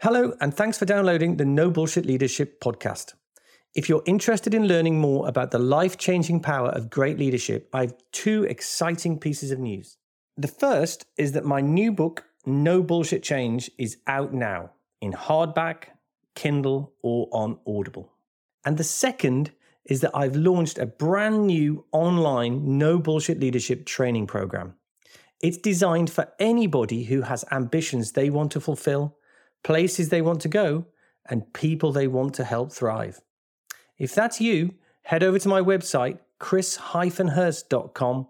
Hello, and thanks for downloading the No Bullshit Leadership podcast. If you're interested in learning more about the life changing power of great leadership, I have two exciting pieces of news. The first is that my new book, No Bullshit Change, is out now in hardback, Kindle, or on Audible. And the second is that I've launched a brand new online No Bullshit Leadership training program. It's designed for anybody who has ambitions they want to fulfill places they want to go, and people they want to help thrive. If that's you, head over to my website, chris-hirst.com,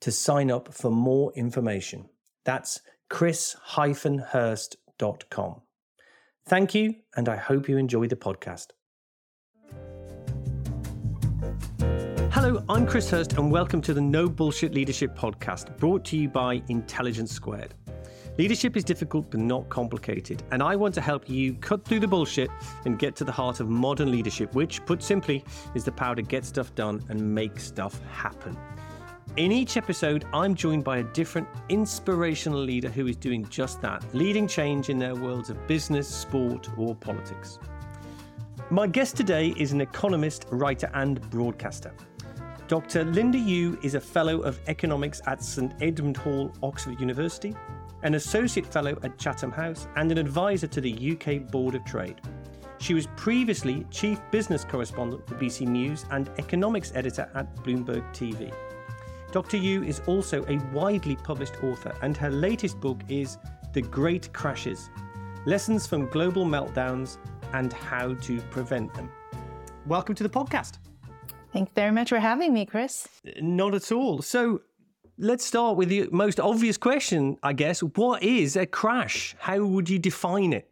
to sign up for more information. That's chris-hirst.com. Thank you, and I hope you enjoy the podcast. Hello, I'm Chris Hirst, and welcome to the No Bullshit Leadership Podcast, brought to you by Intelligence Squared. Leadership is difficult but not complicated, and I want to help you cut through the bullshit and get to the heart of modern leadership, which, put simply, is the power to get stuff done and make stuff happen. In each episode, I'm joined by a different inspirational leader who is doing just that, leading change in their worlds of business, sport, or politics. My guest today is an economist, writer, and broadcaster. Dr. Linda Yueh is a Fellow of Economics at St Edmund Hall, Oxford University, an Associate Fellow at Chatham House, and an advisor to the UK Board of Trade. She was previously Chief Business Correspondent for BBC News and Economics Editor at Bloomberg TV. Dr. Yueh is also a widely published author, and her latest book is The Great Crashes Lessons from Global Meltdowns and How to Prevent Them. Welcome to the podcast. Thanks very much for having me, Chris. Not at all. So, let's start with the most obvious question, I guess. What is a crash? How would you define it?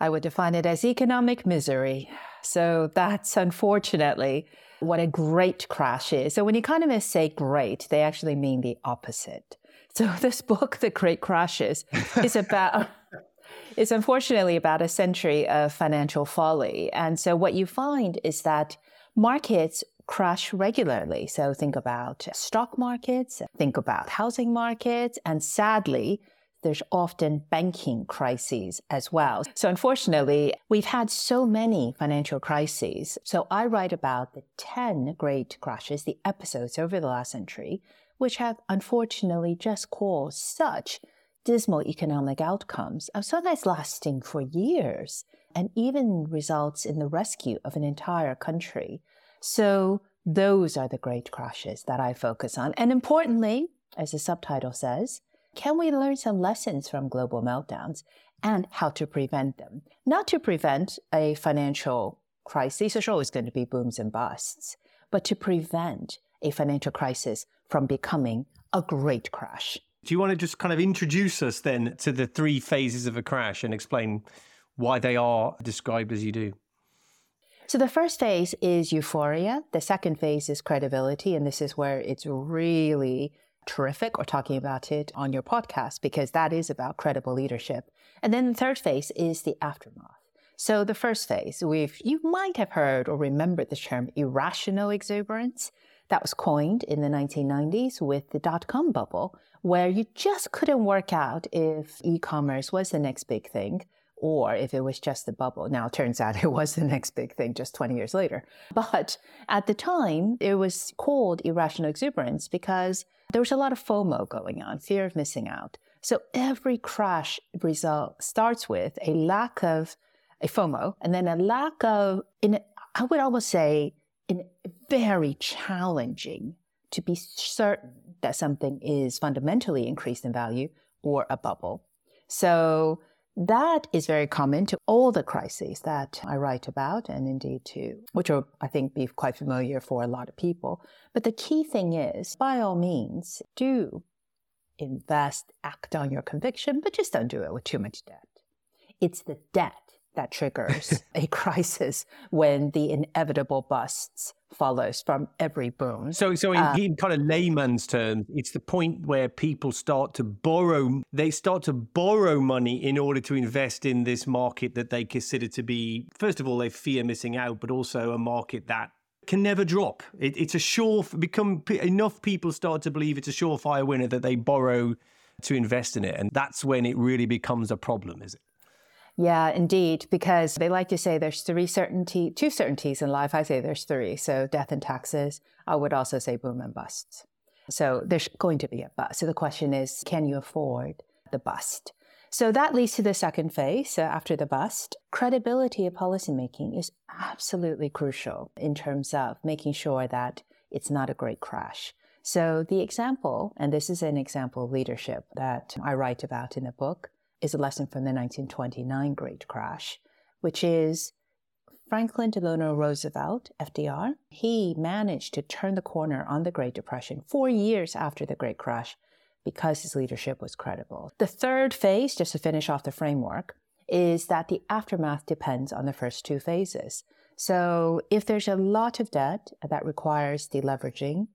I would define it as economic misery. So that's unfortunately what a great crash is. So when economists say great, they actually mean the opposite. So this book, The Great Crashes, is about is unfortunately about a century of financial folly. And so what you find is that markets crash regularly. So think about stock markets, think about housing markets, and sadly, there's often banking crises as well. So unfortunately, we've had so many financial crises. So I write about the 10 great crashes, the episodes over the last century, which have unfortunately just caused such dismal economic outcomes, oh, of sometimes lasting for years, and even results in the rescue of an entire country. So those are the great crashes that I focus on. And importantly, as the subtitle says, can we learn some lessons from global meltdowns and how to prevent them? Not to prevent a financial crisis, there's always going to be booms and busts, but to prevent a financial crisis from becoming a great crash. Do you want to just kind of introduce us then to the three phases of a crash and explain why they are described as you do? So the first phase is euphoria. The second phase is credibility. And this is where it's really terrific or talking about it on your podcast because that is about credible leadership. And then the third phase is the aftermath. So the first phase, we've you might have heard or remembered the term irrational exuberance. That was coined in the 1990s with the dot com bubble, where you just couldn't work out if e commerce was the next big thing or if it was just a bubble. Now, it turns out it was the next big thing just 20 years later. But at the time, it was called irrational exuberance because there was a lot of FOMO going on, fear of missing out. So every crash result starts with a lack of a FOMO and then a lack of, in, I would almost say, in very challenging to be certain that something is fundamentally increased in value or a bubble. So that is very common to all the crises that I write about, and indeed to which are, I think, be quite familiar for a lot of people. But the key thing is, by all means, do invest, act on your conviction, but just don't do it with too much debt. It's the debt that triggers a crisis when the inevitable busts follows from every boom. So, so in, uh, in, kind of layman's terms, it's the point where people start to borrow. They start to borrow money in order to invest in this market that they consider to be, first of all, they fear missing out, but also a market that can never drop. It, it's a sure become enough people start to believe it's a surefire winner that they borrow to invest in it, and that's when it really becomes a problem, is it? Yeah, indeed, because they like to say there's three certainty, two certainties in life. I say there's three. So death and taxes. I would also say boom and busts. So there's going to be a bust. So the question is, can you afford the bust? So that leads to the second phase uh, after the bust. Credibility of policymaking is absolutely crucial in terms of making sure that it's not a great crash. So the example, and this is an example of leadership that I write about in the book, is a lesson from the 1929 Great Crash, which is Franklin Delano Roosevelt, FDR. He managed to turn the corner on the Great Depression four years after the Great Crash because his leadership was credible. The third phase, just to finish off the framework, is that the aftermath depends on the first two phases. So if there's a lot of debt that requires deleveraging,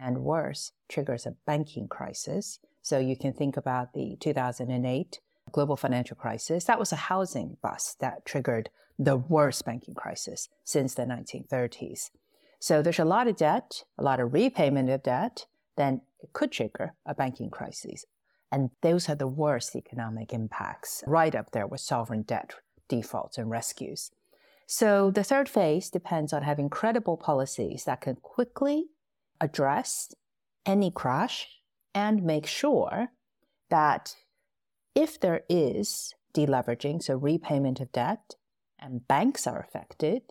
and worse, triggers a banking crisis. So you can think about the 2008 global financial crisis. That was a housing bust that triggered the worst banking crisis since the 1930s. So there's a lot of debt, a lot of repayment of debt, then it could trigger a banking crisis. And those are the worst economic impacts, right up there with sovereign debt defaults and rescues. So the third phase depends on having credible policies that can quickly address any crash and make sure that if there is deleveraging, so repayment of debt, and banks are affected,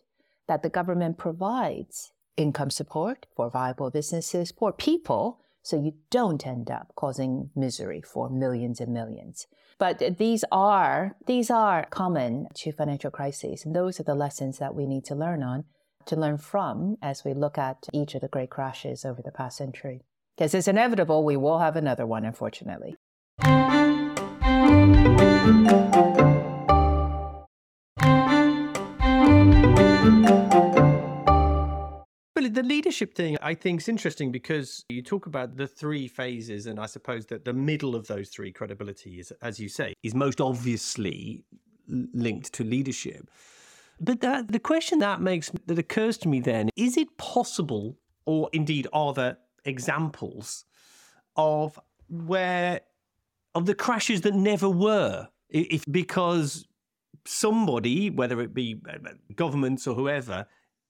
that the government provides income support for viable businesses, for people, so you don't end up causing misery for millions and millions. But these are these are common to financial crises, and those are the lessons that we need to learn on to learn from as we look at each of the great crashes over the past century. Because it's inevitable we will have another one, unfortunately. The leadership thing I think is interesting because you talk about the three phases, and I suppose that the middle of those three, credibility, is, as you say, is most obviously linked to leadership. But that, the question that makes that occurs to me then is it possible, or indeed are there examples of where of the crashes that never were, if because somebody, whether it be uh, governments or whoever,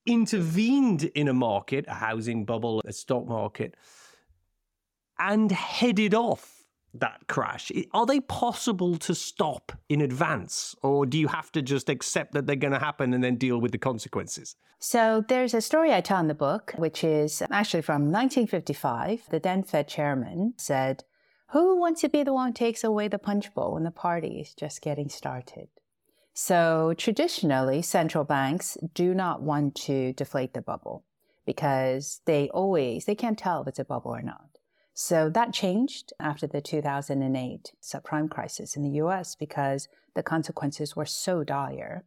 intervened in a market, a housing bubble, a stock market, and headed off that crash? Are they possible to stop in advance, or do you have to just accept that they're going to happen and then deal with the consequences? So there's a story I tell in the book, which is actually from 1955. The then Fed chairman said, Who wants to be the one who takes away the punch bowl when the party is just getting started? So traditionally, central banks do not want to deflate the bubble because they always, they can't tell if it's a bubble or not. So that changed after the 2008 subprime crisis in the US because the consequences were so dire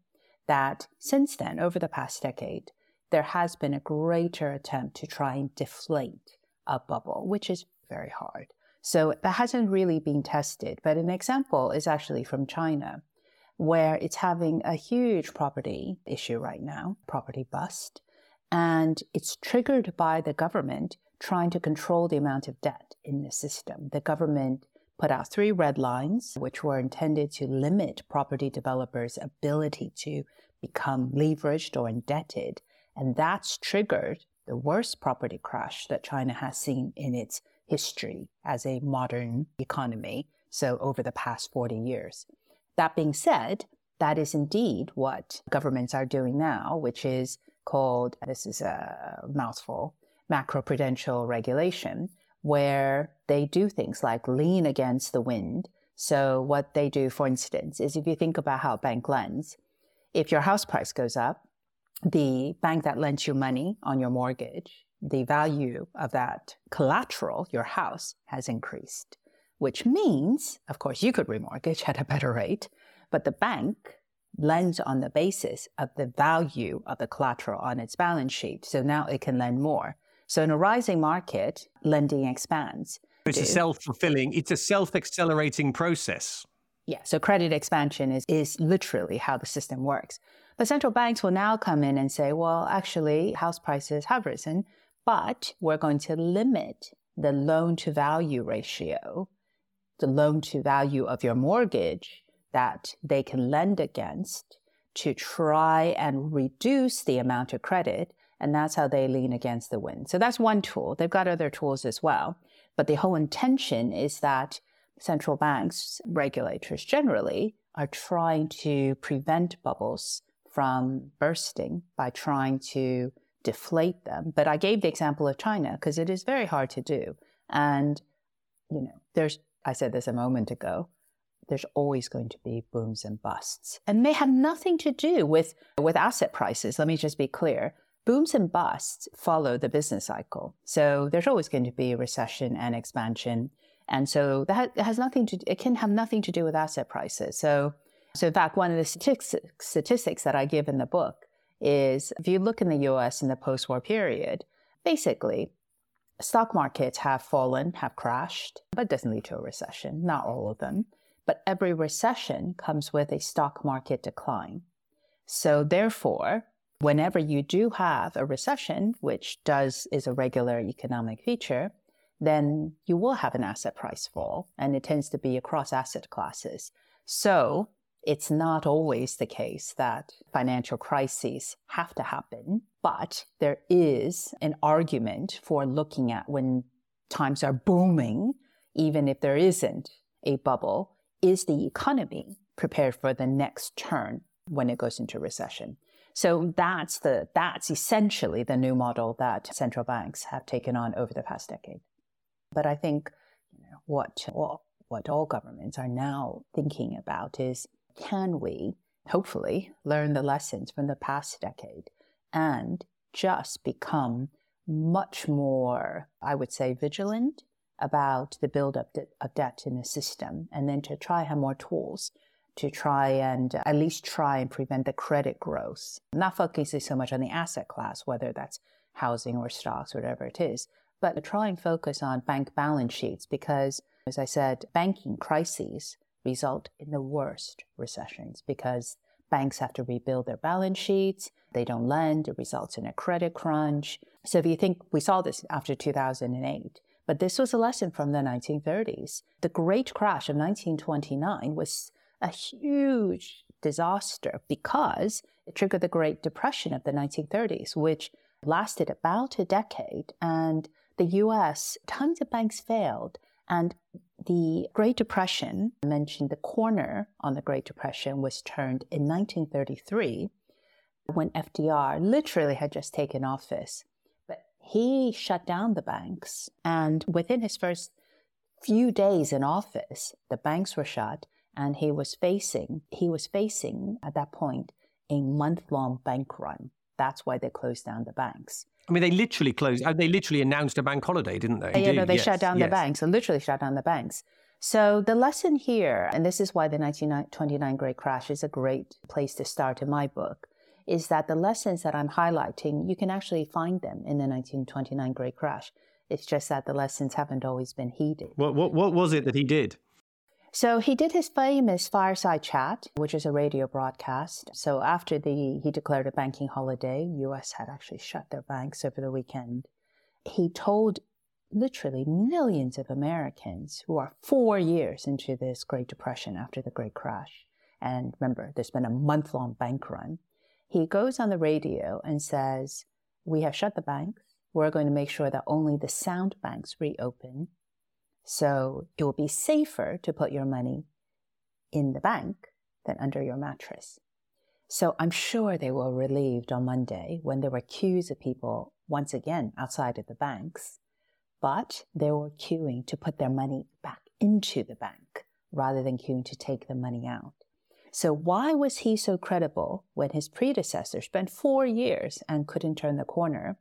that since then, over the past decade, there has been a greater attempt to try and deflate a bubble, which is very hard. So that hasn't really been tested. But an example is actually from China, where it's having a huge property issue right now, property bust. And it's triggered by the government trying to control the amount of debt in the system. The government put out three red lines, which were intended to limit property developers' ability to become leveraged or indebted. And that's triggered the worst property crash that China has seen in its history as a modern economy. So, over the past 40 years. That being said, that is indeed what governments are doing now, which is called this is a mouthful macroprudential regulation where they do things like lean against the wind. So, what they do, for instance, is if you think about how a bank lends, if your house price goes up, the bank that lends you money on your mortgage, the value of that collateral, your house, has increased, which means, of course, you could remortgage at a better rate, but the bank lends on the basis of the value of the collateral on its balance sheet. So now it can lend more. So in a rising market, lending expands. It's a self-fulfilling, it's a self-accelerating process. Yeah, so credit expansion is, is literally how the system works. But central banks will now come in and say, well, actually, house prices have risen, but we're going to limit the loan to value ratio, the loan to value of your mortgage, that they can lend against to try and reduce the amount of credit. And that's how they lean against the wind. So that's one tool. They've got other tools as well. But the whole intention is that central banks, regulators generally, are trying to prevent bubbles from bursting by trying to deflate them. But I gave the example of China because it is very hard to do. And, you know, there's, I said this a moment ago, there's always going to be booms and busts. And they have nothing to do with, with asset prices. Let me just be clear. Booms and busts follow the business cycle. So there's always going to be a recession and expansion. And so that has nothing to, it can have nothing to do with asset prices. So, so in fact, one of the statistics, statistics that I give in the book is if you look in the US in the post war period, basically, stock markets have fallen, have crashed, but doesn't lead to a recession, not all of them. But every recession comes with a stock market decline. So therefore, whenever you do have a recession, which does is a regular economic feature, then you will have an asset price fall, and it tends to be across asset classes. So it's not always the case that financial crises have to happen, but there is an argument for looking at when times are booming, even if there isn't a bubble, is the economy prepared for the next turn when it goes into recession? So that's the that's essentially the new model that central banks have taken on over the past decade. But I think you know, what what what all governments are now thinking about is can we hopefully learn the lessons from the past decade and just become much more, I would say, vigilant about the buildup of debt in the system, and then to try have more tools to try and uh, at least try and prevent the credit growth. Not focusing so much on the asset class, whether that's housing or stocks, whatever it is, but to try and focus on bank balance sheets because, as I said, banking crises result in the worst recessions because banks have to rebuild their balance sheets. They don't lend. It results in a credit crunch. So if you think we saw this after 2008, but this was a lesson from the 1930s. The great crash of 1929 was a huge disaster because it triggered the Great Depression of the 1930s, which lasted about a decade. And the US, tons of banks failed. And the Great Depression, I mentioned the corner on the Great Depression was turned in 1933 when FDR literally had just taken office. But he shut down the banks. And within his first few days in office, the banks were shut and he was facing, he was facing at that point a month long bank run. That's why they closed down the banks. I mean, they literally closed. Uh, they literally announced a bank holiday, didn't they? They yeah, no, they yes, shut down yes. the banks and literally shut down the banks. So the lesson here, and this is why the 1929 Great Crash is a great place to start in my book, is that the lessons that I'm highlighting, you can actually find them in the 1929 Great Crash. It's just that the lessons haven't always been heeded. What, what, what was it that he did? So he did his famous fireside chat, which is a radio broadcast. So after the he declared a banking holiday, US had actually shut their banks over the weekend. He told literally millions of Americans who are 4 years into this Great Depression after the Great Crash. And remember, there's been a month-long bank run. He goes on the radio and says, "We have shut the banks. We're going to make sure that only the sound banks reopen so it will be safer to put your money in the bank than under your mattress. So I'm sure they were relieved on Monday when there were queues of people once again outside of the banks, but they were queuing to put their money back into the bank rather than queuing to take the money out. So why was he so credible when his predecessor spent four years and couldn't turn the corner?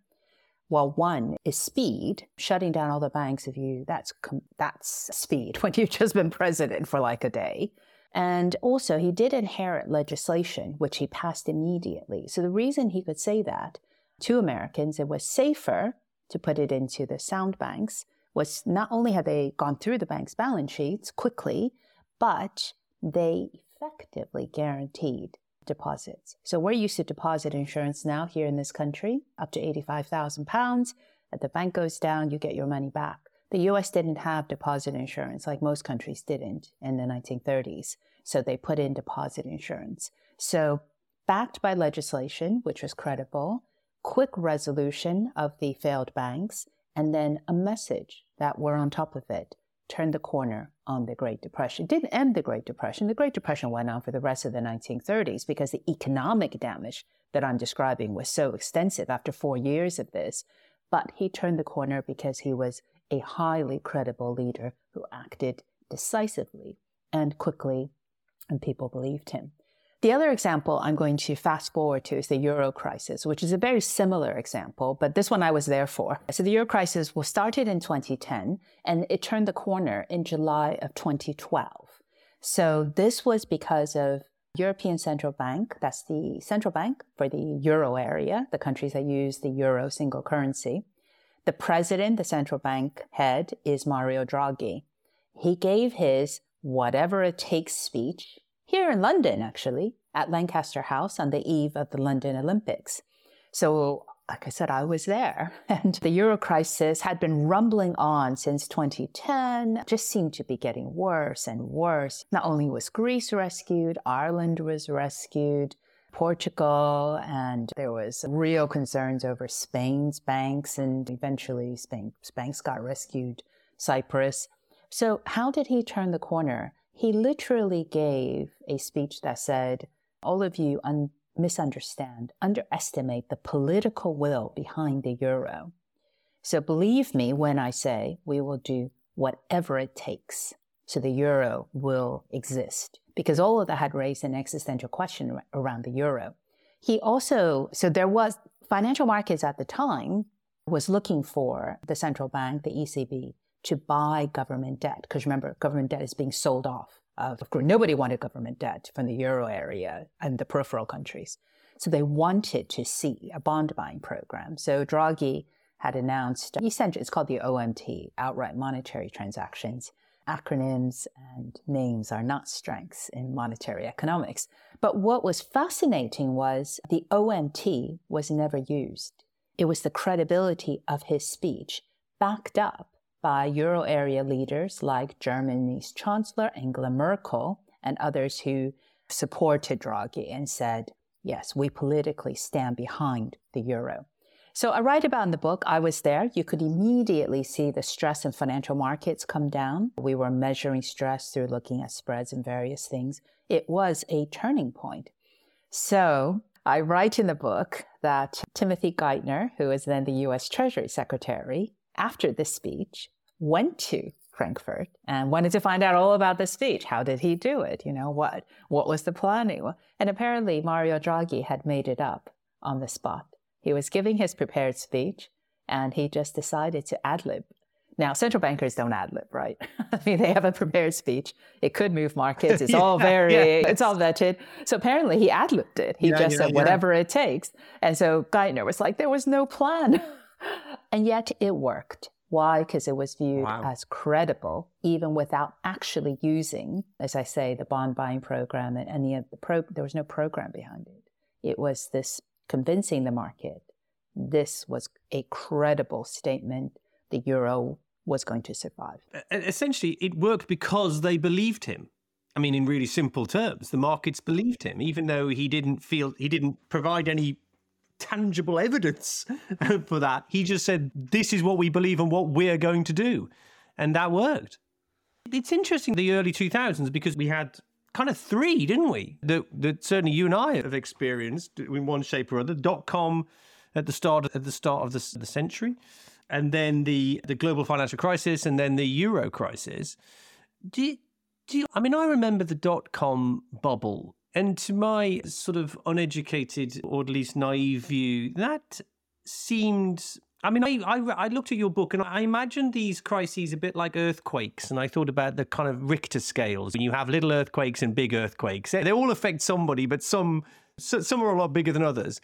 Well, one is speed, shutting down all the banks. of you that's that's speed when you've just been president for like a day. And also, he did inherit legislation, which he passed immediately. So the reason he could say that to Americans, it was safer to put it into the sound banks, was not only had they gone through the bank's balance sheets quickly, but they effectively guaranteed deposits. So we're used to deposit insurance now here in this country, up to 85,000 pounds. If the bank goes down, you get your money back. The US didn't have deposit insurance like most countries didn't in the 1930s. So they put in deposit insurance. So, backed by legislation, which was credible, quick resolution of the failed banks, and then a message that we're on top of it turned the corner on the Great Depression. It didn't end the Great Depression. The Great Depression went on for the rest of the 1930s because the economic damage that I'm describing was so extensive after four years of this. But he turned the corner because he was a highly credible leader who acted decisively and quickly, and people believed him. The other example I'm going to fast forward to is the euro crisis, which is a very similar example, but this one I was there for. So the euro crisis was started in 2010 and it turned the corner in July of 2012. So this was because of European Central Bank, that's the central bank for the euro area, the countries that use the euro single currency. The president, the central bank head, is Mario Draghi. He gave his whatever it takes speech here in London, actually, at Lancaster House on the eve of the London Olympics. So, like I said, I was there. And the Euro crisis had been rumbling on since 2010, just seemed to be getting worse and worse. Not only was Greece rescued, Ireland was rescued, Portugal, and there was real concerns over Spain's banks, and eventually Spain's banks got rescued, Cyprus. So, how did he turn the corner? He literally gave a speech that said, All of you un- misunderstand, underestimate the political will behind the euro. So believe me when I say we will do whatever it takes so the euro will exist. Because all of that had raised an existential question around the euro. He also, so there was financial markets at the time was looking for the central bank, the ECB, to buy government debt. Because remember, government debt is being sold off. Of course, nobody wanted government debt from the euro area and the peripheral countries. So they wanted to see a bond buying program. So Draghi had announced, essentially, it's called the OMT, outright monetary transactions. Acronyms and names are not strengths in monetary economics. But what was fascinating was the OMT was never used. It was the credibility of his speech backed up by euro area leaders like Germany's Chancellor Angela Merkel and others who supported Draghi and said, yes, we politically stand behind the euro. So I write about in the book, I was there. You could immediately see the stress in financial markets come down. We were measuring stress through looking at spreads and various things. It was a turning point. So I write in the book that Timothy Geithner, who was then the US Treasury Secretary, after this speech, went to Frankfurt and wanted to find out all about the speech. How did he do it? You know, what what was the planning? And apparently Mario Draghi had made it up on the spot. He was giving his prepared speech and he just decided to ad lib. Now, central bankers don't ad lib, right? I mean, they have a prepared speech. It could move markets. It's yeah, all very, yeah. it's all vetted. So apparently he ad libbed it. He yeah, just said whatever it takes. And so Geithner was like, there was no plan. and yet it worked. Why? Because it was viewed wow. as credible, even without actually using, as I say, the bond buying program and any of the pro. There was no program behind it. It was this convincing the market. This was a credible statement. The euro was going to survive. Essentially, it worked because they believed him. I mean, in really simple terms, the markets believed him, even though he didn't feel he didn't provide any tangible evidence for that. He just said, This is what we believe and what we're going to do. And that worked. It's interesting, the early 2000s, because we had kind of three, didn't we? That, that certainly you and I have experienced in one shape or other. Dot com at the start at the start of the, the century, and then the the global financial crisis, and then the euro crisis. Do you, do you, I mean, I remember the dot com bubble and to my sort of uneducated or at least naive view, that seemed. I mean, I, I, I looked at your book and I imagined these crises a bit like earthquakes. And I thought about the kind of Richter scales. When you have little earthquakes and big earthquakes, they all affect somebody, but some, some are a lot bigger than others.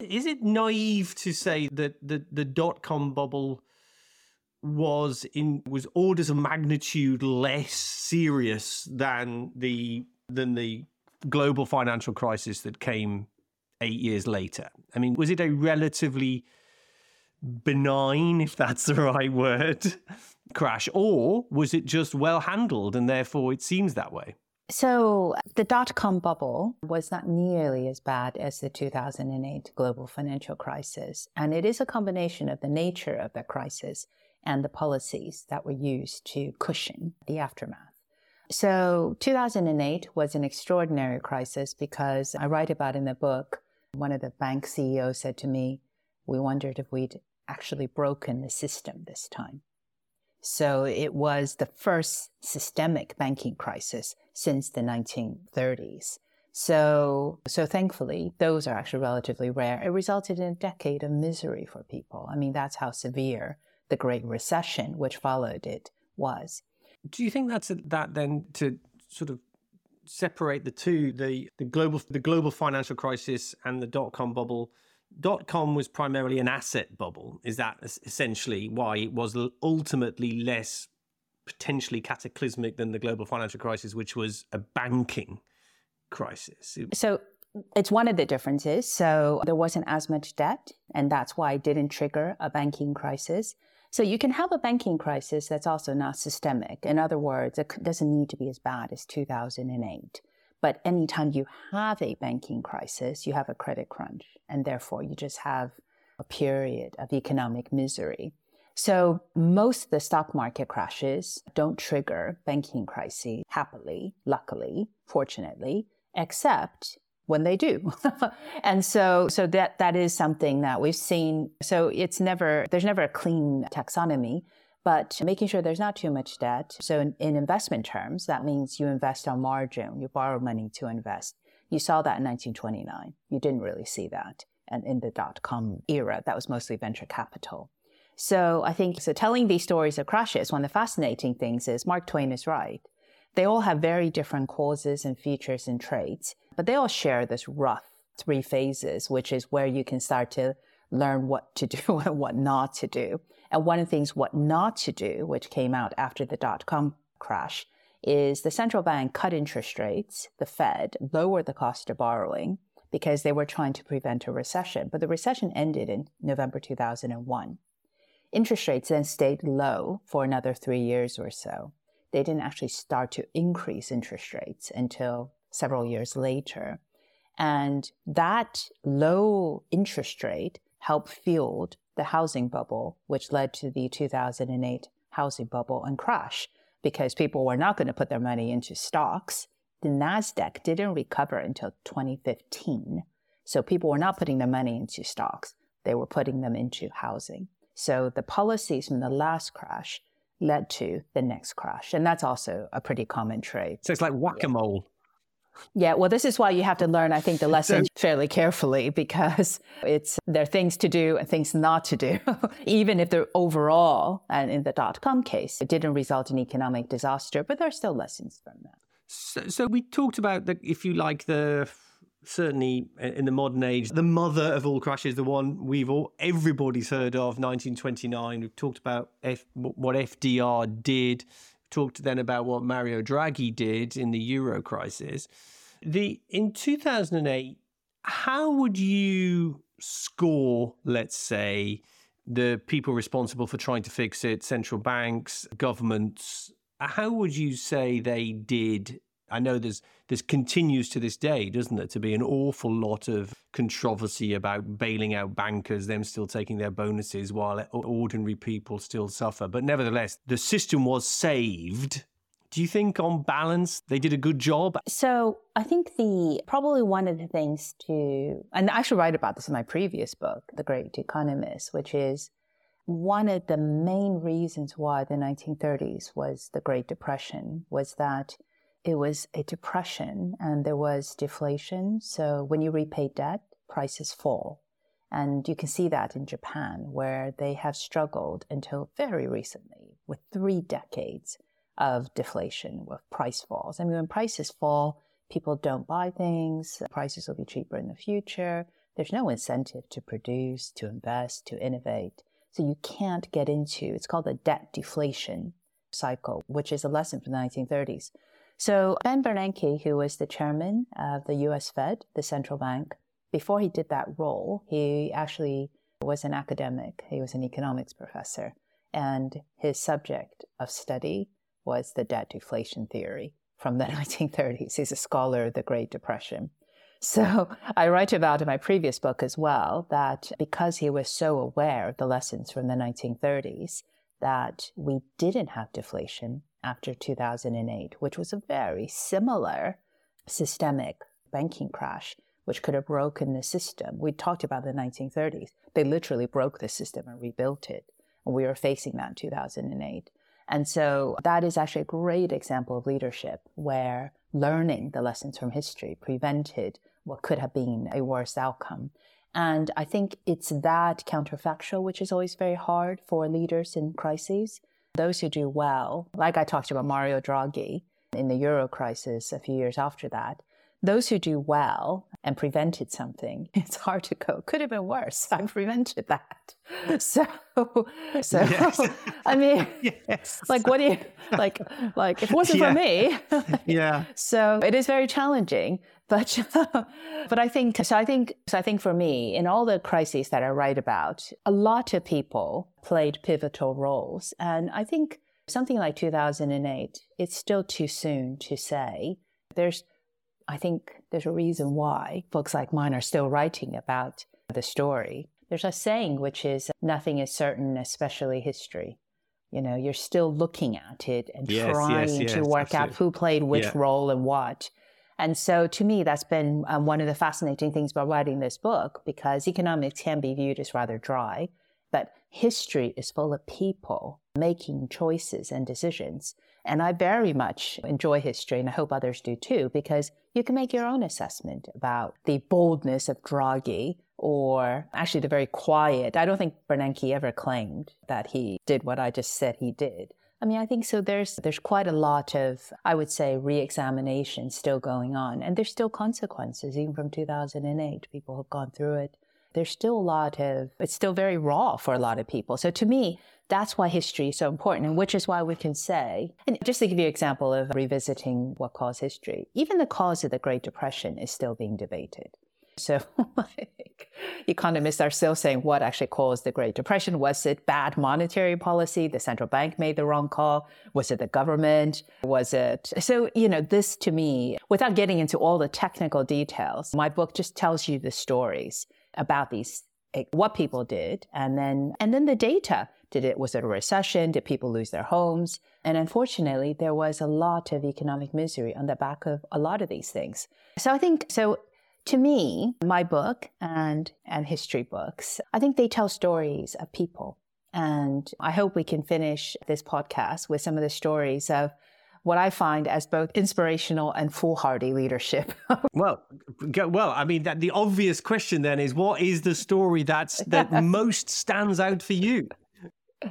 Is it naive to say that the, the dot com bubble was in was orders of magnitude less serious than the than the global financial crisis that came eight years later. I mean, was it a relatively benign, if that's the right word, crash, or was it just well handled and therefore it seems that way? So the dot com bubble was not nearly as bad as the 2008 global financial crisis. And it is a combination of the nature of the crisis and the policies that were used to cushion the aftermath. So 2008 was an extraordinary crisis because I write about in the book, one of the bank CEOs said to me, we wondered if we'd actually broken the system this time. So it was the first systemic banking crisis since the 1930s. So, so thankfully, those are actually relatively rare. It resulted in a decade of misery for people. I mean, that's how severe the Great Recession, which followed it, was. Do you think that's a, that then to sort of separate the two, the the global the global financial crisis and the dot com bubble? Dot com was primarily an asset bubble. Is that essentially why it was ultimately less potentially cataclysmic than the global financial crisis, which was a banking crisis? So it's one of the differences. So there wasn't as much debt, and that's why it didn't trigger a banking crisis. So you can have a banking crisis that's also not systemic. In other words, it doesn't need to be as bad as 2008. But anytime you have a banking crisis, you have a credit crunch, and therefore you just have a period of economic misery. So most of the stock market crashes don't trigger banking crises happily, luckily, fortunately, except when they do. and so so that that is something that we've seen. So it's never there's never a clean taxonomy, but making sure there's not too much debt. So in, in investment terms, that means you invest on margin, you borrow money to invest. You saw that in 1929. You didn't really see that. And in the dot com era, that was mostly venture capital. So I think so telling these stories of crashes, one of the fascinating things is Mark Twain is right. They all have very different causes and features and traits, but they all share this rough three phases, which is where you can start to learn what to do and what not to do. And one of the things what not to do, which came out after the dot com crash, is the central bank cut interest rates, the Fed lowered the cost of borrowing because they were trying to prevent a recession. But the recession ended in November 2001. Interest rates then stayed low for another three years or so. They didn't actually start to increase interest rates until several years later. And that low interest rate helped fuel the housing bubble, which led to the 2008 housing bubble and crash because people were not going to put their money into stocks. The NASDAQ didn't recover until 2015. So people were not putting their money into stocks, they were putting them into housing. So the policies from the last crash led to the next crash. And that's also a pretty common trait. So it's like whack a mole. Yeah, well, this is why you have to learn, I think, the lessons so, fairly carefully because it's there are things to do and things not to do, even if they're overall, and in the dot com case, it didn't result in economic disaster, but there are still lessons from that. So, so we talked about the, if you like, the certainly in the modern age, the mother of all crashes, the one we've all everybody's heard of, 1929. We've talked about F, what FDR did talked then about what Mario Draghi did in the euro crisis. The in 2008, how would you score, let's say, the people responsible for trying to fix it, central banks, governments? How would you say they did I know there's this continues to this day, doesn't it, to be an awful lot of controversy about bailing out bankers, them still taking their bonuses while ordinary people still suffer. But nevertheless, the system was saved. Do you think, on balance, they did a good job? So, I think the probably one of the things to, and I actually write about this in my previous book, The Great Economist, which is one of the main reasons why the 1930s was the Great Depression was that it was a depression and there was deflation. So when you repay debt, prices fall. And you can see that in Japan, where they have struggled until very recently with three decades of deflation with price falls. I mean, when prices fall, people don't buy things, prices will be cheaper in the future. There's no incentive to produce, to invest, to innovate. So you can't get into it's called a debt deflation cycle, which is a lesson from the 1930s. So Ben Bernanke, who was the chairman of the US Fed, the central bank, before he did that role, he actually was an academic. He was an economics professor. And his subject of study was the debt deflation theory from the 1930s. He's a scholar of the Great Depression. So I write about in my previous book as well that because he was so aware of the lessons from the 1930s, that we didn't have deflation after 2008, which was a very similar systemic banking crash, which could have broken the system. We talked about the 1930s. They literally broke the system and rebuilt it. And we were facing that in 2008. And so that is actually a great example of leadership where learning the lessons from history prevented what could have been a worse outcome. And I think it's that counterfactual which is always very hard for leaders in crises. Those who do well, like I talked about Mario Draghi in the euro crisis a few years after that, those who do well and prevented something, it's hard to go. Could have been worse. I prevented that. So, so yes. I mean, yes. like, what do you like? Like, if it wasn't yeah. for me, yeah. So it is very challenging. But, but I think so. I think so. I think for me, in all the crises that I write about, a lot of people played pivotal roles, and I think something like 2008. It's still too soon to say. There's I think there's a reason why books like mine are still writing about the story. There's a saying which is nothing is certain, especially history. You know, you're still looking at it and yes, trying yes, yes, to work absolutely. out who played which yeah. role and what. And so to me, that's been um, one of the fascinating things about writing this book because economics can be viewed as rather dry, but history is full of people making choices and decisions. And I very much enjoy history, and I hope others do too, because you can make your own assessment about the boldness of Draghi or actually the very quiet. I don't think Bernanke ever claimed that he did what I just said he did. I mean, I think so. There's there's quite a lot of, I would say, re-examination still going on, and there's still consequences even from 2008. People have gone through it. There's still a lot of. It's still very raw for a lot of people. So to me, that's why history is so important, and which is why we can say, and just to give you an example of revisiting what caused history, even the cause of the Great Depression is still being debated. So economists are still saying what actually caused the Great Depression. Was it bad monetary policy? The central bank made the wrong call? Was it the government? Was it? So, you know, this to me, without getting into all the technical details, my book just tells you the stories about these, eh, what people did, and then, and then the data did it, was it a recession? Did people lose their homes? And unfortunately, there was a lot of economic misery on the back of a lot of these things. So I think, so to me, my book and, and history books, I think they tell stories of people. And I hope we can finish this podcast with some of the stories of what I find as both inspirational and foolhardy leadership. well, well, I mean, that, the obvious question then is, what is the story that's that most stands out for you?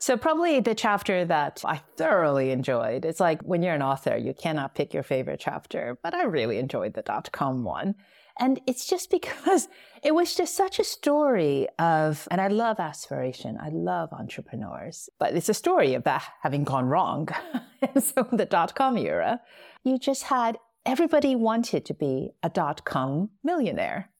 So, probably the chapter that I thoroughly enjoyed. It's like when you're an author, you cannot pick your favorite chapter, but I really enjoyed the dot com one. And it's just because it was just such a story of, and I love aspiration. I love entrepreneurs, but it's a story of that having gone wrong. so, the dot com era, you just had everybody wanted to be a dot com millionaire.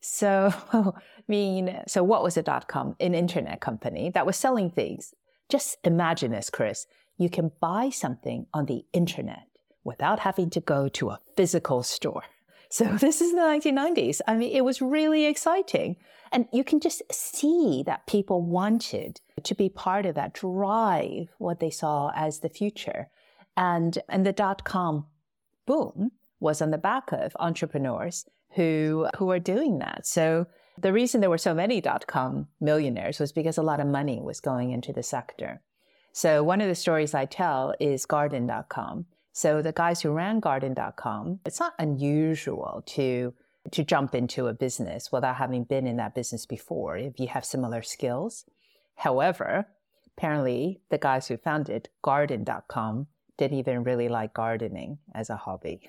So, I mean, so what was a dot com? An internet company that was selling things. Just imagine this, Chris. You can buy something on the internet without having to go to a physical store. So this is the 1990s. I mean, it was really exciting. And you can just see that people wanted to be part of that, drive what they saw as the future. And, and the dot com boom was on the back of entrepreneurs who who are doing that. So the reason there were so many dot com millionaires was because a lot of money was going into the sector. So one of the stories I tell is garden.com. So the guys who ran garden.com, it's not unusual to to jump into a business without having been in that business before if you have similar skills. However, apparently the guys who founded garden.com didn't even really like gardening as a hobby.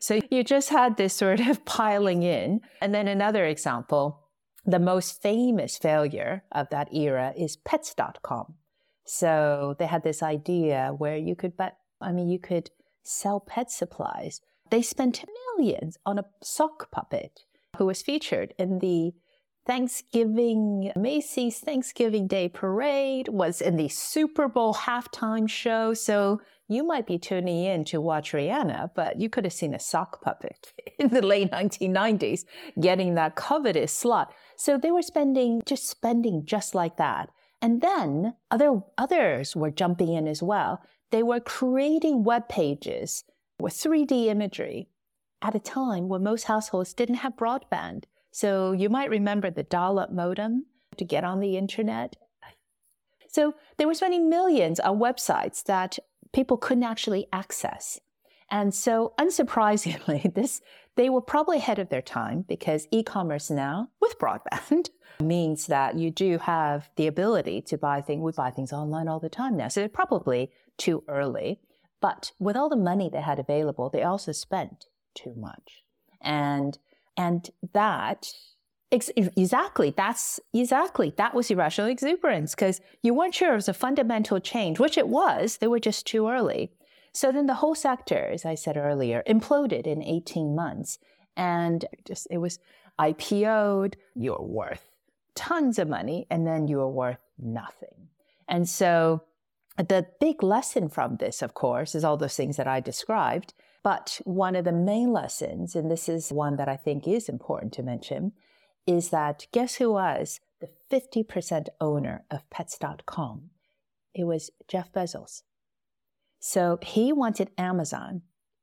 So you just had this sort of piling in. And then another example, the most famous failure of that era is pets.com. So they had this idea where you could, but I mean, you could sell pet supplies. They spent millions on a sock puppet who was featured in the Thanksgiving, Macy's Thanksgiving Day Parade was in the Super Bowl halftime show. So you might be tuning in to watch Rihanna, but you could have seen a sock puppet in the late 1990s getting that coveted slot. So they were spending, just spending just like that. And then other, others were jumping in as well. They were creating web pages with 3D imagery at a time when most households didn't have broadband. So you might remember the dial up modem to get on the internet. So they were spending millions on websites that people couldn't actually access. And so unsurprisingly, this they were probably ahead of their time because e-commerce now with broadband means that you do have the ability to buy things. We buy things online all the time now. So they're probably too early. But with all the money they had available, they also spent too much. And and that, ex- exactly, that's exactly, that was irrational exuberance because you weren't sure it was a fundamental change, which it was. They were just too early. So then the whole sector, as I said earlier, imploded in 18 months. And just, it was IPO'd, you're worth tons of money, and then you were worth nothing. And so the big lesson from this, of course, is all those things that I described but one of the main lessons, and this is one that I think is important to mention, is that guess who was the 50% owner of pets.com? It was Jeff Bezos. So he wanted Amazon.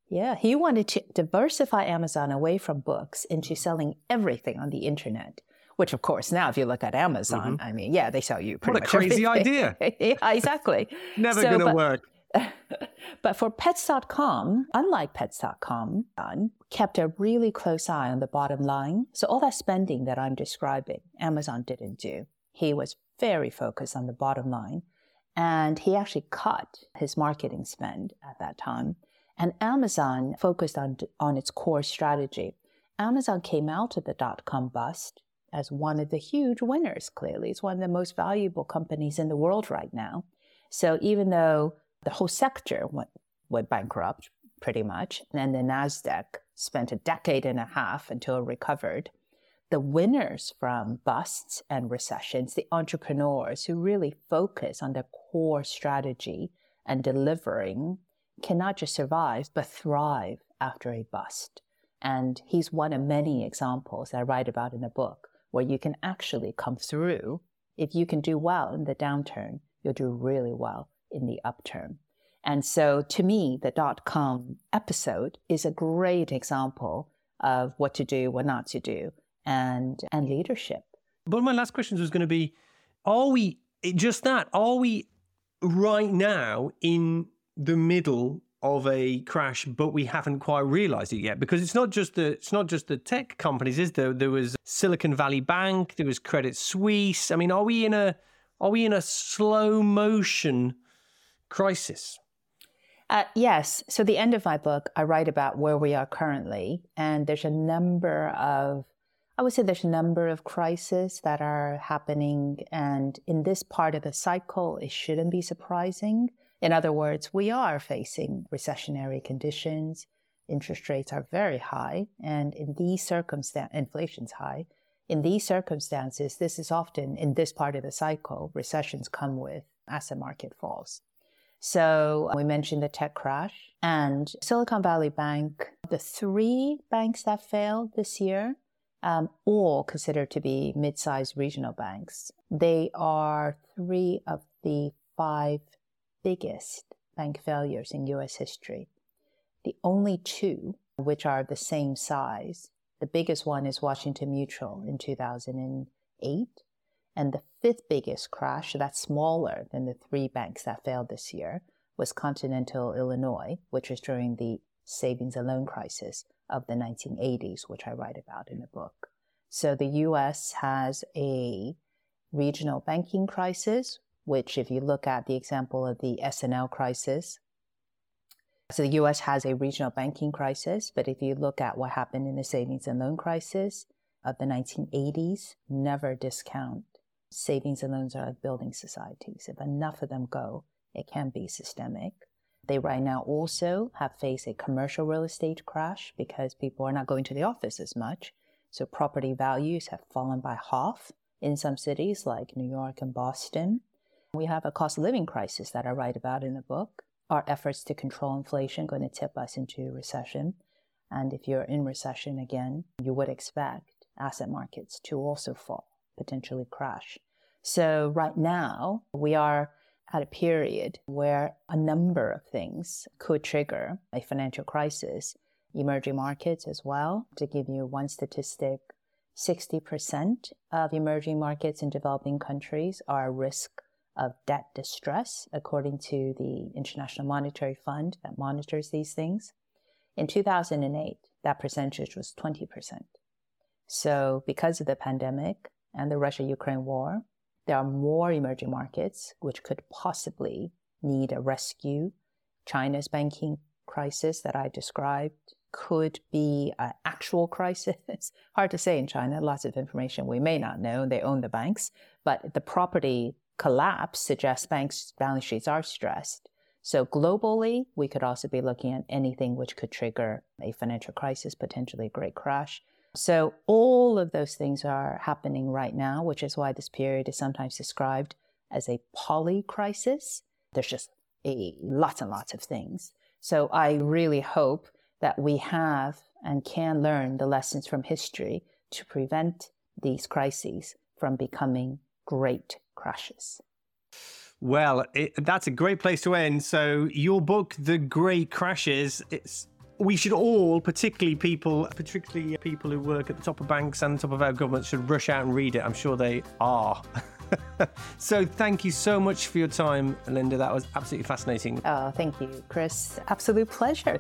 Yeah, he wanted to diversify Amazon away from books into selling everything on the internet. Which, of course, now if you look at Amazon, mm-hmm. I mean, yeah, they sell you pretty much. what a crazy everything. idea! yeah, exactly. Never so, going to work. but for pets.com, unlike pets.com, uh, kept a really close eye on the bottom line. So all that spending that I'm describing, Amazon didn't do. He was very focused on the bottom line. And he actually cut his marketing spend at that time. And Amazon focused on, on its core strategy. Amazon came out of the dot com bust as one of the huge winners, clearly. It's one of the most valuable companies in the world right now. So even though the whole sector went, went bankrupt pretty much. And the NASDAQ spent a decade and a half until it recovered. The winners from busts and recessions, the entrepreneurs who really focus on their core strategy and delivering, cannot just survive, but thrive after a bust. And he's one of many examples I write about in the book where you can actually come through. If you can do well in the downturn, you'll do really well in the upturn. And so to me, the dot com episode is a great example of what to do, what not to do, and, and leadership. But my last question was going to be Are we just that? Are we right now in the middle of a crash, but we haven't quite realized it yet because it's not just the it's not just the tech companies, is there? There was Silicon Valley Bank, there was Credit Suisse. I mean, are we in a are we in a slow motion crisis? Uh, yes. So, the end of my book, I write about where we are currently, and there's a number of, I would say, there's a number of crises that are happening, and in this part of the cycle, it shouldn't be surprising. In other words, we are facing recessionary conditions. Interest rates are very high, and in these circumstances, inflation's high. In these circumstances, this is often in this part of the cycle, recessions come with asset market falls. So we mentioned the tech crash and Silicon Valley Bank, the three banks that failed this year, um, all considered to be mid-sized regional banks. They are three of the five biggest bank failures in U.S. history. The only two which are the same size, the biggest one is Washington Mutual in 2008, and the fifth biggest crash, that's smaller than the three banks that failed this year, was Continental Illinois, which was during the savings and loan crisis of the 1980s, which I write about in the book. So the US has a regional banking crisis, which if you look at the example of the S&L crisis, so the US has a regional banking crisis, but if you look at what happened in the savings and loan crisis of the 1980s, never discount savings and loans are like building societies. If enough of them go, it can be systemic. They right now also have faced a commercial real estate crash because people are not going to the office as much. So property values have fallen by half in some cities like New York and Boston. We have a cost of living crisis that I write about in the book. Our efforts to control inflation going to tip us into recession. And if you're in recession again, you would expect asset markets to also fall, potentially crash. So right now, we are at a period where a number of things could trigger a financial crisis. Emerging markets as well. To give you one statistic, 60% of emerging markets in developing countries are at risk of debt distress, according to the International Monetary Fund that monitors these things. In 2008, that percentage was 20%. So, because of the pandemic and the Russia Ukraine war, there are more emerging markets which could possibly need a rescue. China's banking crisis that I described could be an actual crisis. Hard to say in China, lots of information we may not know. They own the banks, but the property collapse suggests banks' balance sheets are stressed. So globally, we could also be looking at anything which could trigger a financial crisis, potentially a great crash. So all of those things are happening right now, which is why this period is sometimes described as a poly crisis. There's just a lots and lots of things. So I really hope that we have and can learn the lessons from history to prevent these crises from becoming great crashes. Well, it, that's a great place to end. So, your book, The Great Crashes, it's we should all, particularly people, particularly people who work at the top of banks and the top of our government, should rush out and read it. I'm sure they are. so thank you so much for your time, Linda. That was absolutely fascinating. Oh, thank you, Chris. Absolute pleasure.